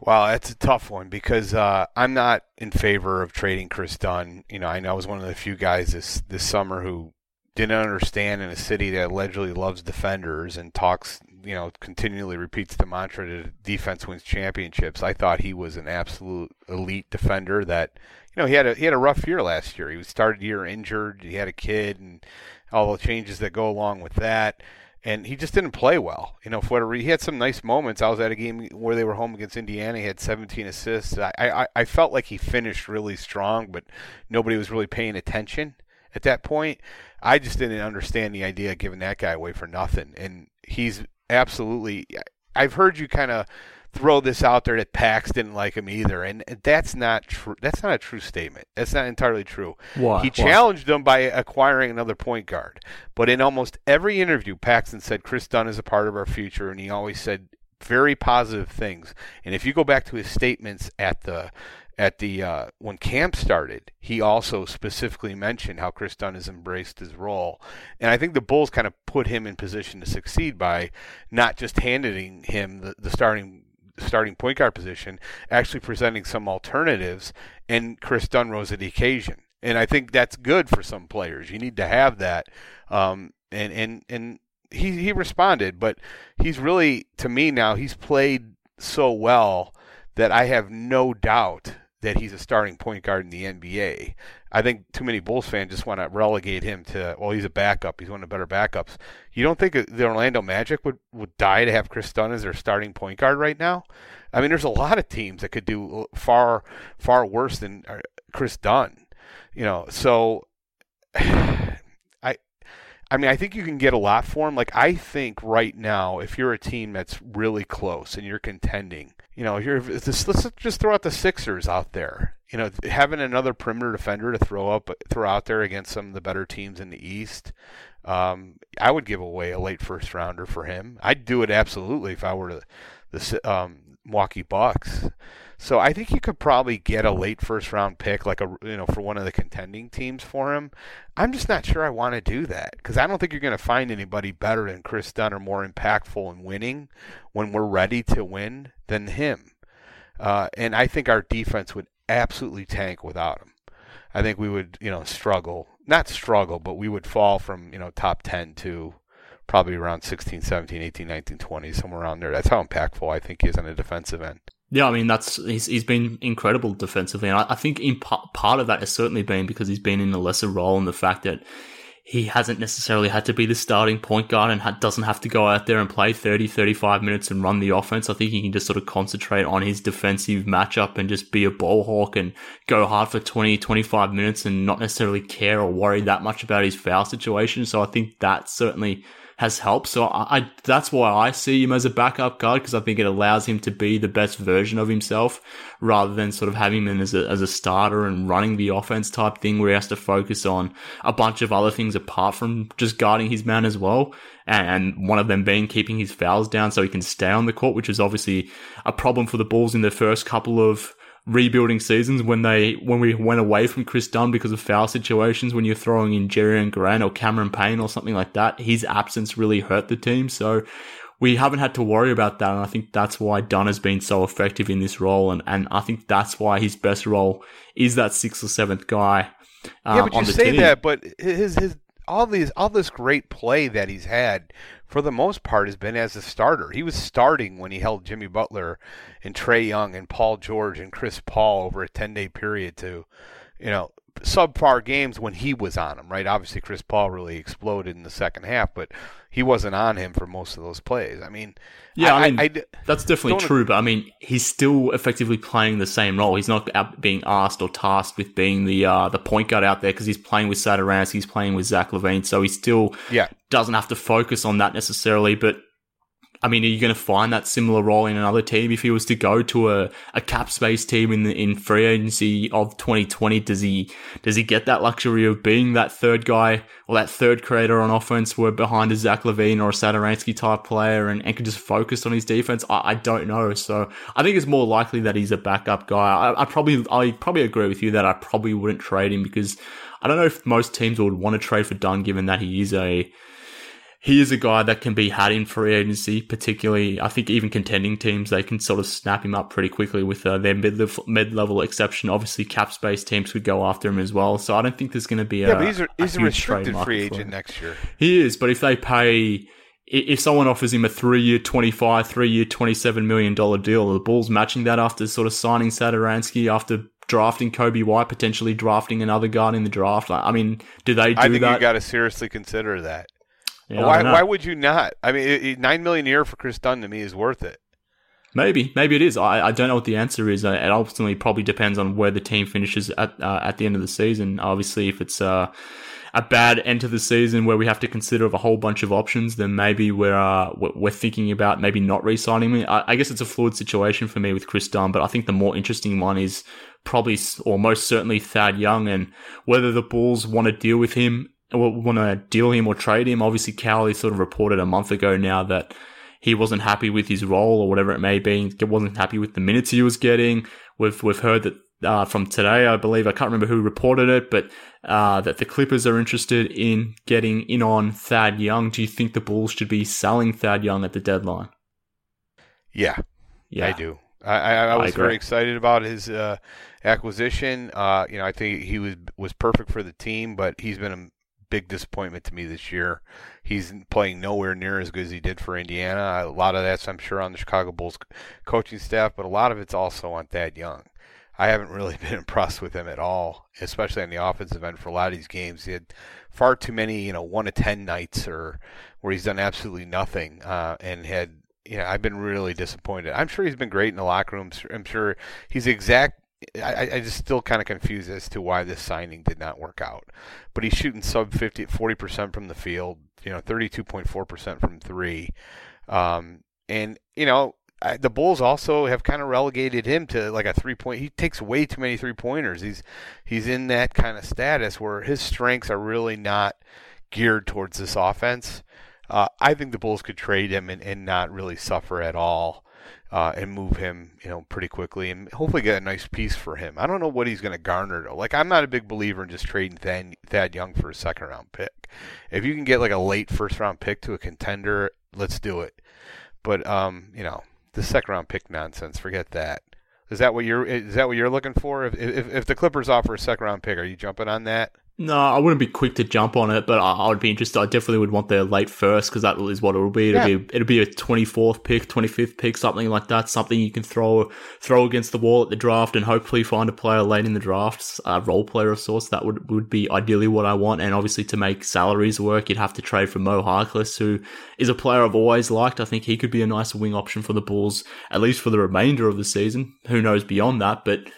Well, it's a tough one because uh, I'm not in favor of trading Kris Dunn. You know, I know I was one of the few guys this this summer who didn't understand in a city that allegedly loves defenders and talks you know, continually repeats the mantra that defense wins championships. I thought he was an absolute elite defender that, you know, he had a he had a rough year last year. He was started year injured, he had a kid and all the changes that go along with that. And he just didn't play well. You know, for whatever he had some nice moments. I was at a game where they were home against Indiana. He had 17 assists. I, I, I felt like he finished really strong, but nobody was really paying attention at that point. I just didn't understand the idea of giving that guy away for nothing. And he's absolutely. I've heard you kind of throw this out there that Pax didn't like him either, and that's not true. That's not a true statement. That's not entirely true. Why? He challenged him by acquiring another point guard, but in almost every interview, Paxson said Kris Dunn is a part of our future, and he always said very positive things. And if you go back to his statements at the at the uh, when camp started, he also specifically mentioned how Kris Dunn has embraced his role, and I think the Bulls kind of put him in position to succeed by not just handing him the, the starting starting point guard position, actually presenting some alternatives, and Kris Dunn rose to the occasion. And I think that's good for some players. You need to have that, um, and and and he he responded, but he's really to me now he's played so well that I have no doubt that he's a starting point guard in the NBA. I think too many Bulls fans just want to relegate him to, well, he's a backup. He's one of the better backups. You don't think the Orlando Magic would, would die to have Kris Dunn as their starting point guard right now? I mean, there's a lot of teams that could do far, far worse than uh, Kris Dunn. You know, so I mean, I think you can get a lot for him. Like, I think right now, if you're a team that's really close and you're contending, you know, here let's just throw out the Sixers out there. You know, having another perimeter defender to throw up, throw out there against some of the better teams in the East. Um, I would give away a late first rounder for him. I'd do it absolutely if I were the, the um, Milwaukee Bucks. So I think you could probably get a late first round pick, like a you know, for one of the contending teams for him. I'm just not sure I want to do that because I don't think you're going to find anybody better than Kris Dunn or more impactful in winning when we're ready to win than him. Uh, and I think our defense would absolutely tank without him. I think we would, you know, struggle. Not struggle, but we would fall from, you know, top 10 to probably around 16, 17, 18, 19, 20, somewhere around there. That's how impactful I think he is on the defensive end. Yeah, I mean that's he's he's been incredible defensively, and I, I think in part, part of that has certainly been because he's been in a lesser role, and the fact that he hasn't necessarily had to be the starting point guard and ha- doesn't have to go out there and play 30, 35 minutes and run the offense. I think he can just sort of concentrate on his defensive matchup and just be a ball hawk and go hard for 20, 25 minutes and not necessarily care or worry that much about his foul situation. So I think that certainly has helped. So I, I, that's why I see him as a backup guard because I think it allows him to be the best version of himself rather than sort of having him as a, as a starter and running the offense type thing where he has to focus on a bunch of other things apart from just guarding his man as well. And one of them being keeping his fouls down so he can stay on the court, which is obviously a problem for the Bulls in the first couple of rebuilding seasons when they when we went away from Kris Dunn because of foul situations when you're throwing in Jerian Grant or Cameron Payne or something like that. His absence really hurt the team. So we haven't had to worry about that. And I think that's why Dunn has been so effective in this role. And, and I think that's why his best role is that sixth or seventh guy. Um, yeah, but you say team. that, but his, his, all these, all this great play that he's had for the most part, has been as a starter. He was starting when he held Jimmy Butler and Trae Young and Paul George and Chris Paul over a 10 day period to, you know, subpar games when he was on him, right? Obviously, Chris Paul really exploded in the second half, but he wasn't on him for most of those plays. I mean, yeah, I, I mean, I, that's definitely true, but I mean, he's still effectively playing the same role. He's not being asked or tasked with being the uh, the point guard out there because he's playing with Satoransky, he's playing with Zach LaVine, so he still yeah. doesn't have to focus on that necessarily. But I mean, are you going to find that similar role in another team? If he was to go to a, a cap space team in the, in free agency of 2020, does he, does he get that luxury of being that third guy or that third creator on offense where behind a Zach LaVine or a Satoransky type player and, and can just focus on his defense? I, I, don't know. So I think it's more likely that he's a backup guy. I, I probably, I probably agree with you that I probably wouldn't trade him because I don't know if most teams would want to trade for Dunn given that he is a, he is a guy that can be had in free agency, particularly, I think even contending teams, they can sort of snap him up pretty quickly with uh, their mid level exception. Obviously, cap space teams could go after him as well. So I don't think there's going to be a. Yeah, but he's a, he's a, a restricted free agent next year. He is, but if they pay. If someone offers him a three-year, twenty-five, three-year, twenty-seven million dollar deal, the Bulls matching that after sort of signing Satoransky, after drafting Coby White, potentially drafting another guard in the draft. I mean, do they do I think that? you got to seriously consider that. Yeah, why? Why would you not? I mean, it, it, nine million a year for Kris Dunn to me is worth it. Maybe, maybe it is. I, I don't know what the answer is. Uh, it ultimately probably depends on where the team finishes at uh, at the end of the season. Obviously, if it's uh, a bad end to the season where we have to consider a whole bunch of options, then maybe we're uh, we're thinking about maybe not re-signing me. I, I guess it's a fluid situation for me with Kris Dunn, but I think the more interesting one is probably or most certainly Thad Young and whether the Bulls want to deal with him want to deal him or trade him. Obviously, Cowley sort of reported a month ago now that he wasn't happy with his role or whatever it may be. He wasn't happy with the minutes he was getting. We've we've heard that uh, from today, I believe. I can't remember who reported it, but uh, that the Clippers are interested in getting in on Thad Young. Do you think the Bulls should be selling Thad Young at the deadline? Yeah, yeah, I do. I, I, I was I very excited about his uh, acquisition. Uh, you know, I think he was was perfect for the team, but he's been a big disappointment to me this year. He's playing nowhere near as good as he did for Indiana. A lot of that's, I'm sure, on the Chicago Bulls coaching staff, but a lot of it's also on Thad Young. I haven't really been impressed with him at all, especially on the offensive end for a lot of these games. He had far too many, you know, one to ten nights or where he's done absolutely nothing uh, and had you know, I've been really disappointed. I'm sure he's been great in the locker room. I'm sure he's exact I, I just still kind of confused as to why this signing did not work out. But he's shooting sub 50, 40% from the field, you know, 32.4% from three. Um, and, you know, I, the Bulls also have kind of relegated him to like a three point. He takes way too many three pointers. He's he's in that kind of status where his strengths are really not geared towards this offense. Uh, I think the Bulls could trade him and, and not really suffer at all uh, and move him, you know, pretty quickly and hopefully get a nice piece for him. I don't know what he's going to garner though. Like I'm not a big believer in just trading Thad, Thad Young for a second round pick. If you can get like a late first round pick to a contender, let's do it. But um, you know, the second round pick nonsense, forget that. Is that what you're is that what you're looking for? If if, if the Clippers offer a second round pick, are you jumping on that? No, I wouldn't be quick to jump on it, but I, I would be interested. I definitely would want their late first because that is what it will be. It'll yeah. be it'll be a twenty fourth pick, twenty fifth pick, something like that. Something you can throw throw against the wall at the draft and hopefully find a player late in the draft, a role player of sorts. That would would be ideally what I want. And obviously to make salaries work, you'd have to trade for Mo Harkless, who is a player I've always liked. I think he could be a nice wing option for the Bulls at least for the remainder of the season. Who knows beyond that, but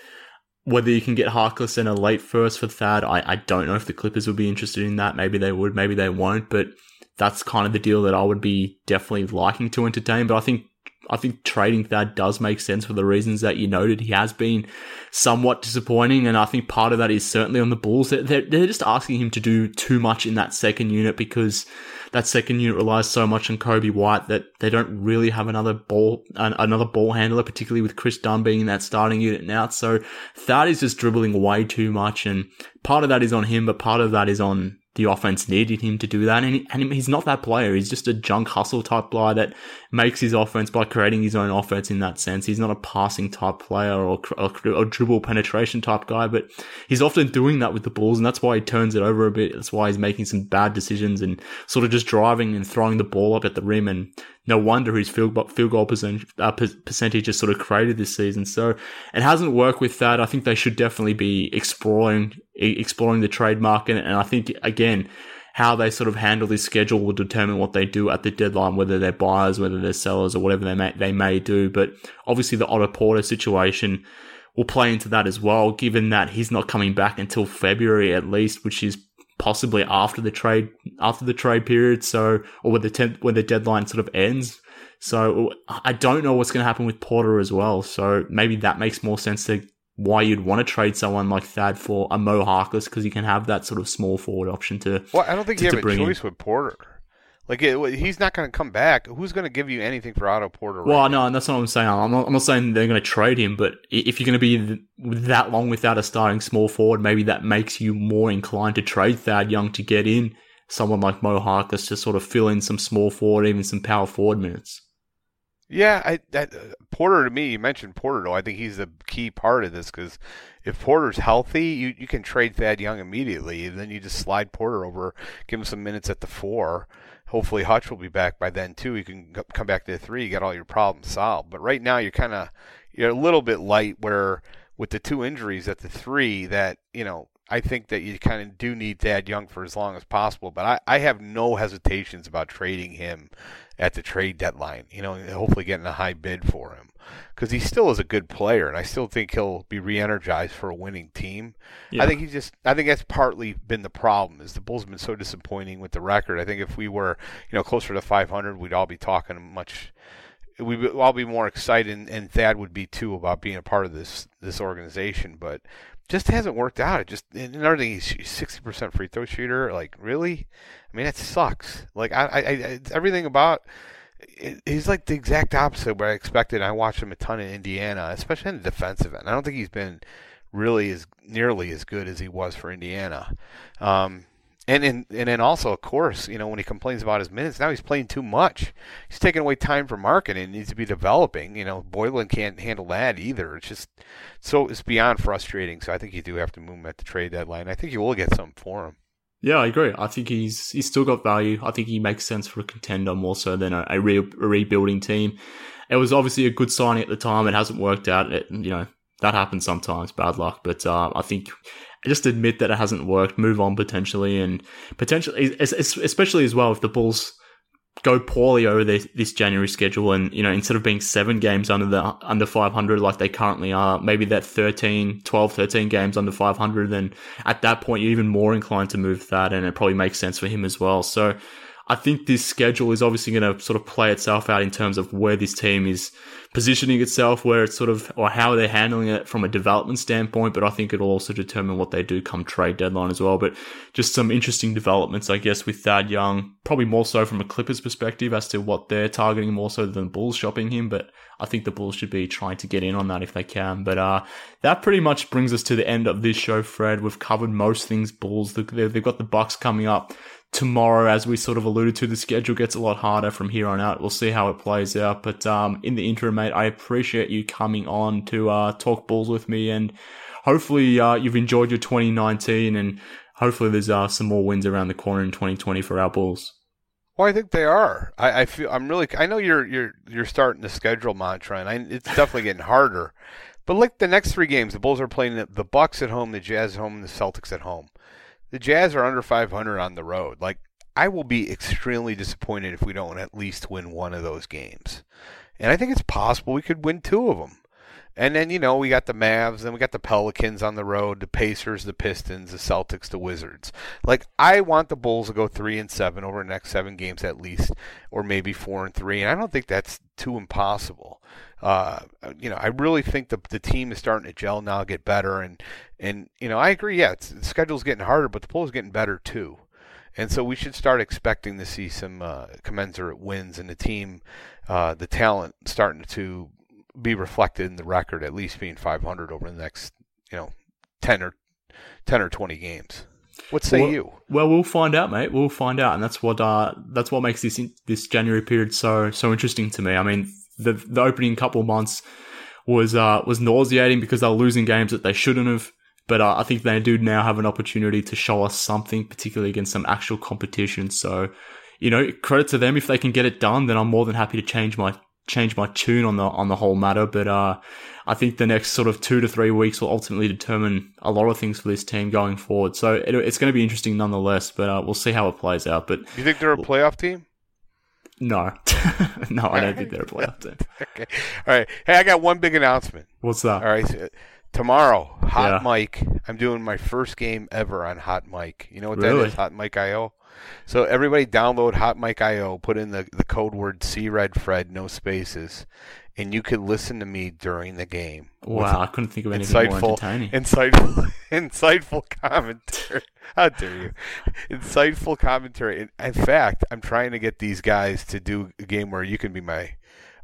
whether you can get Harkless and a late first for Thad, I, I don't know if the Clippers would be interested in that. Maybe they would, maybe they won't, but that's kind of the deal that I would be definitely liking to entertain. But I think I think trading Thad does make sense for the reasons that you noted. He has been somewhat disappointing, and I think part of that is certainly on the Bulls. They're, they're just asking him to do too much in that second unit because that second unit relies so much on Coby White that they don't really have another ball, another ball handler, particularly with Kris Dunn being in that starting unit now. So Thad is just dribbling way too much, and part of that is on him, but part of that is on the offense needed him to do that. And, he, and he's not that player. He's just a junk hustle type player that makes his offense by creating his own offense in that sense. He's not a passing type player or, or, or dribble penetration type guy, but he's often doing that with the balls. And that's why he turns it over a bit. That's why he's making some bad decisions and sort of just driving and throwing the ball up at the rim. And no wonder his field, field goal uh, percentage has sort of created this season. So it hasn't worked with that. I think they should definitely be exploring exploring the trade market. And I think again, how they sort of handle this schedule will determine what they do at the deadline, whether they're buyers, whether they're sellers, or whatever they may they may do. But obviously, the Otto Porter situation will play into that as well, given that he's not coming back until February at least, which is possibly after the trade after the trade period. So or when the tenth when the deadline sort of ends. So I don't know what's going to happen with Porter as well. So maybe that makes more sense to why you'd want to trade someone like Thad for a Mo Harkless because you can have that sort of small forward option to. Well, I don't think to, you have a bring in. choice with Porter. Like it, he's not going to come back. Who's going to give you anything for Otto Porter? right Well, now? no, and that's not what I'm saying. I'm not, I'm not saying they're going to trade him, but if you're going to be th- that long without a starting small forward, maybe that makes you more inclined to trade Thad Young to get in someone like Mo Harkless to sort of fill in some small forward, even some power forward minutes. Yeah, I, that, uh, Porter to me, you mentioned Porter though. I think he's the key part of this because if Porter's healthy, you, you can trade Thad Young immediately. And then you just slide Porter over, give him some minutes at the four. Hopefully Hutch will be back by then too. You can come back to the three. You got all your problems solved. But right now you're kind of you're a little bit light where with the two injuries at the three that you know I think that you kind of do need Thad Young for as long as possible. But I, I have no hesitations about trading him at the trade deadline. You know, hopefully getting a high bid for him because he still is a good player, and I still think he'll be re-energized for a winning team. Yeah. I think he's just. I think that's partly been the problem is the Bulls have been so disappointing with the record. I think if we were, you know, closer to 500, we'd all be talking much. We'd all be more excited, and, and Thad would be too about being a part of this this organization. But just hasn't worked out. It just and another thing, he's 60% free throw shooter. Like really, I mean that sucks. Like I, I, I everything about. He's like the exact opposite of what I expected. I watched him a ton in Indiana, especially in the defensive end. I don't think he's been really as nearly as good as he was for Indiana. Um, and then and then also, of course, you know when he complains about his minutes, now he's playing too much. He's taking away time from Markkanen. Needs to be developing. You know, Boylen can't handle that either. It's just so it's beyond frustrating. So I think you do have to move him at the trade deadline. I think you will get something for him. Yeah, I agree. I think he's he's still got value. I think he makes sense for a contender more so than a, a, re- a rebuilding team. It was obviously a good signing at the time. It hasn't worked out. It, you know that happens sometimes, bad luck. But uh, I think just admit that it hasn't worked. Move on potentially, and potentially, es- es- especially as well if the Bulls go poorly over this, this January schedule, and you know instead of being seven games under the under 500 like they currently are, maybe that 13, 12, 13 games under 500. Then at that point, you're even more inclined to move that, and it probably makes sense for him as well. So. I think this schedule is obviously going to sort of play itself out in terms of where this team is positioning itself, where it's sort of, or how they're handling it from a development standpoint. But I think it'll also determine what they do come trade deadline as well. But just some interesting developments, I guess, with Thad Young, probably more so from a Clippers perspective as to what they're targeting more so than Bulls shopping him. But I think the Bulls should be trying to get in on that if they can. But uh, that pretty much brings us to the end of this show, Fred. We've covered most things Bulls. They've got the Bucks coming up tomorrow, as we sort of alluded to, the schedule gets a lot harder from here on out. We'll see how it plays out. But um, in the interim, mate, I appreciate you coming on to uh, talk balls with me, and hopefully uh, you've enjoyed your 2019, and hopefully there's uh, some more wins around the corner in 2020 for our Bulls. Well, I think they are. I, I feel I'm really. I know you're you're you're starting the schedule mantra, and I, it's definitely getting harder. But like the next three games, the Bulls are playing the, the Bucks at home, the Jazz at home, and the Celtics at home. The Jazz are under 500 on the road. Like I will be extremely disappointed if we don't at least win one of those games. And I think it's possible we could win two of them. And then, you know, we got the Mavs, then we got the Pelicans on the road, the Pacers, the Pistons, the Celtics, the Wizards. Like, I want the Bulls to go three and seven over the next seven games at least, or maybe four and three. And I don't think that's too impossible. Uh, you know, I really think the the team is starting to gel now, get better, and and you know, I agree. Yeah, it's, the schedule's getting harder, but the Bulls getting better too. And so we should start expecting to see some uh, commensurate wins, and the team, uh, the talent starting to be reflected in the record, at least being 500 over the next, you know, 10 or 10 or 20 games. What say well, you? Well, we'll find out, mate. We'll find out, and that's what uh, that's what makes this this January period so so interesting to me. I mean, the the opening couple months was uh, was nauseating because they were losing games that they shouldn't have. But uh, I think they do now have an opportunity to show us something, particularly against some actual competition. So, you know, credit to them if they can get it done. Then I'm more than happy to change my change my tune on the on the whole matter. But uh, I think the next sort of two to three weeks will ultimately determine a lot of things for this team going forward. So it, it's going to be interesting nonetheless. But uh, we'll see how it plays out. But You think they're a playoff team? no, no, I don't think they're a playoff team. Okay. All right. Hey, I got one big announcement. What's that? All right. so tomorrow, Hot Yeah. Mic. I'm doing my first game ever on Hot Mic. You know what Really? that is? Hot Mic IO. So everybody download Hot Mic IO. Put in the the code word C Red Fred, no spaces, and you could listen to me during the game. Wow, I couldn't think of anything more insightful, entertaining. insightful, insightful commentary. How dare you? Insightful commentary. In, in fact, I'm trying to get these guys to do a game where you can be my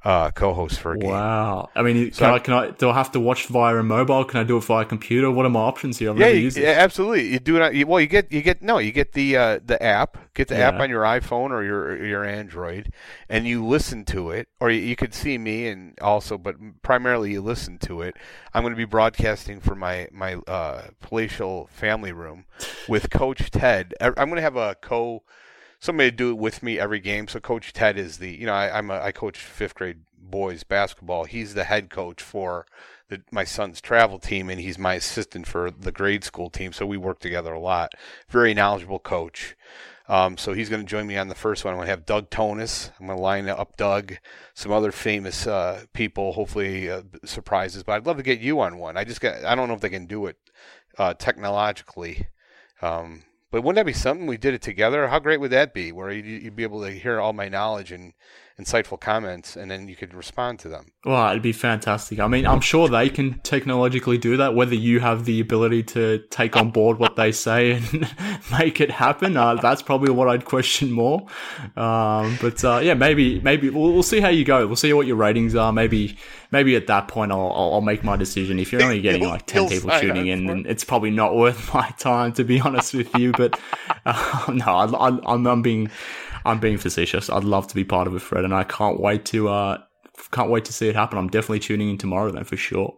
uh, co-host for a game. Wow. I mean, So can I- I, can I, do I have to watch via a mobile? Can I do it via a computer? What are my options here? I've Yeah, you, yeah, absolutely. You do it. On, you, well, you get you get no, you get the uh, the app. Get the app on your iPhone or your your Android, and you listen to it. Or you, you could see me and also, but primarily you listen to it. I'm going to be broadcasting for my my uh, palatial family room with Coach Ted. I'm going to have a co somebody to do it with me every game. So Coach Ted is the you know I, I'm a, I coach fifth grade boys basketball. He's the head coach for the, my son's travel team, and he's my assistant for the grade school team. So we work together a lot. Very knowledgeable coach. Um, so he's going to join me on the first one. I'm going to have Doug Tonis. I'm going to line up Doug, some other famous uh, people, hopefully uh, surprises. But I'd love to get you on one. I just got. I don't know if they can do it uh, technologically. Um, but wouldn't that be something? We did it together. How great would that be? Where you'd, you'd be able to hear all my knowledge and insightful comments, and then you could respond to them. Well, it'd be fantastic. I mean, I'm sure they can technologically do that. Whether you have the ability to take on board what they say and make it happen, uh, that's probably what I'd question more. Um, but uh, yeah, maybe maybe we'll, we'll see how you go. We'll see what your ratings are. Maybe maybe at that point I'll I'll, I'll make my decision. If you're only getting like ten people tuning in, then it's probably not worth my time to be honest with you. But uh, no, I, I, I'm I'm being I'm being facetious. I'd love to be part of it, Fred, and I can't wait to uh can't wait to see it happen. I'm definitely tuning in tomorrow then for sure.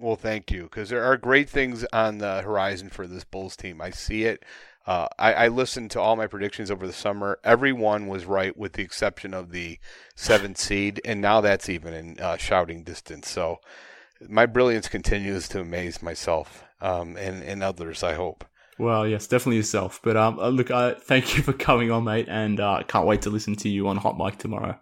Well, thank you, because there are great things on the horizon for this Bulls team. I see it. Uh, I, I listened to all my predictions over the summer. Everyone was right, with the exception of the seventh seed, and now that's even in uh, shouting distance. So my brilliance continues to amaze myself um, and, and others. I hope. Well, yes, definitely yourself. But um, uh, look, uh, thank you for coming on, mate, and uh, can't wait to listen to you on Hot Mic tomorrow.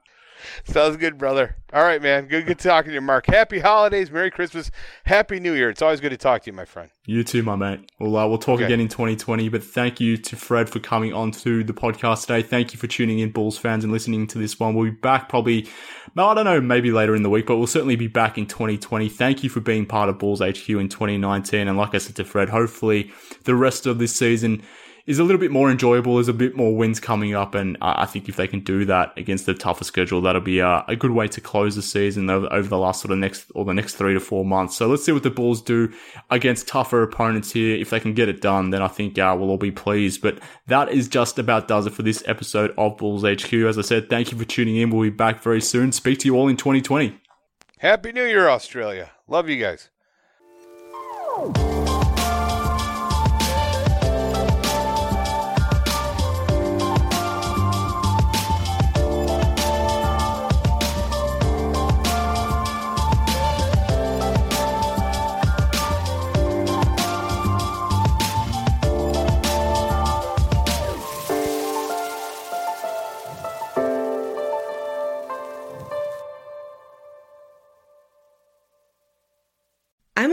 Sounds good, brother. All right, man. Good, good talking to you, Mark. Happy holidays, Merry Christmas, Happy New Year. It's always good to talk to you, my friend. You too, my mate. Well, uh, we'll talk Okay. again in 2020. But thank you to Fred for coming on to the podcast today. Thank you for tuning in, Bulls fans, and listening to this one. We'll be back probably, no, I don't know, maybe later in the week, but we'll certainly be back in 2020. Thank you for being part of Bulls HQ in 2019. And like I said to Fred, hopefully the rest of this season is a little bit more enjoyable. There's a bit more wins coming up, and I think if they can do that against the tougher schedule, that'll be a, a good way to close the season over, over the last sort of next or the next three to four months. So let's see what the Bulls do against tougher opponents here. If they can get it done, then I think uh, we'll all be pleased. But that is just about does it for this episode of Bulls HQ. As I said, thank you for tuning in. We'll be back very soon. Speak to you all in 2020. Happy New Year, Australia. Love you guys.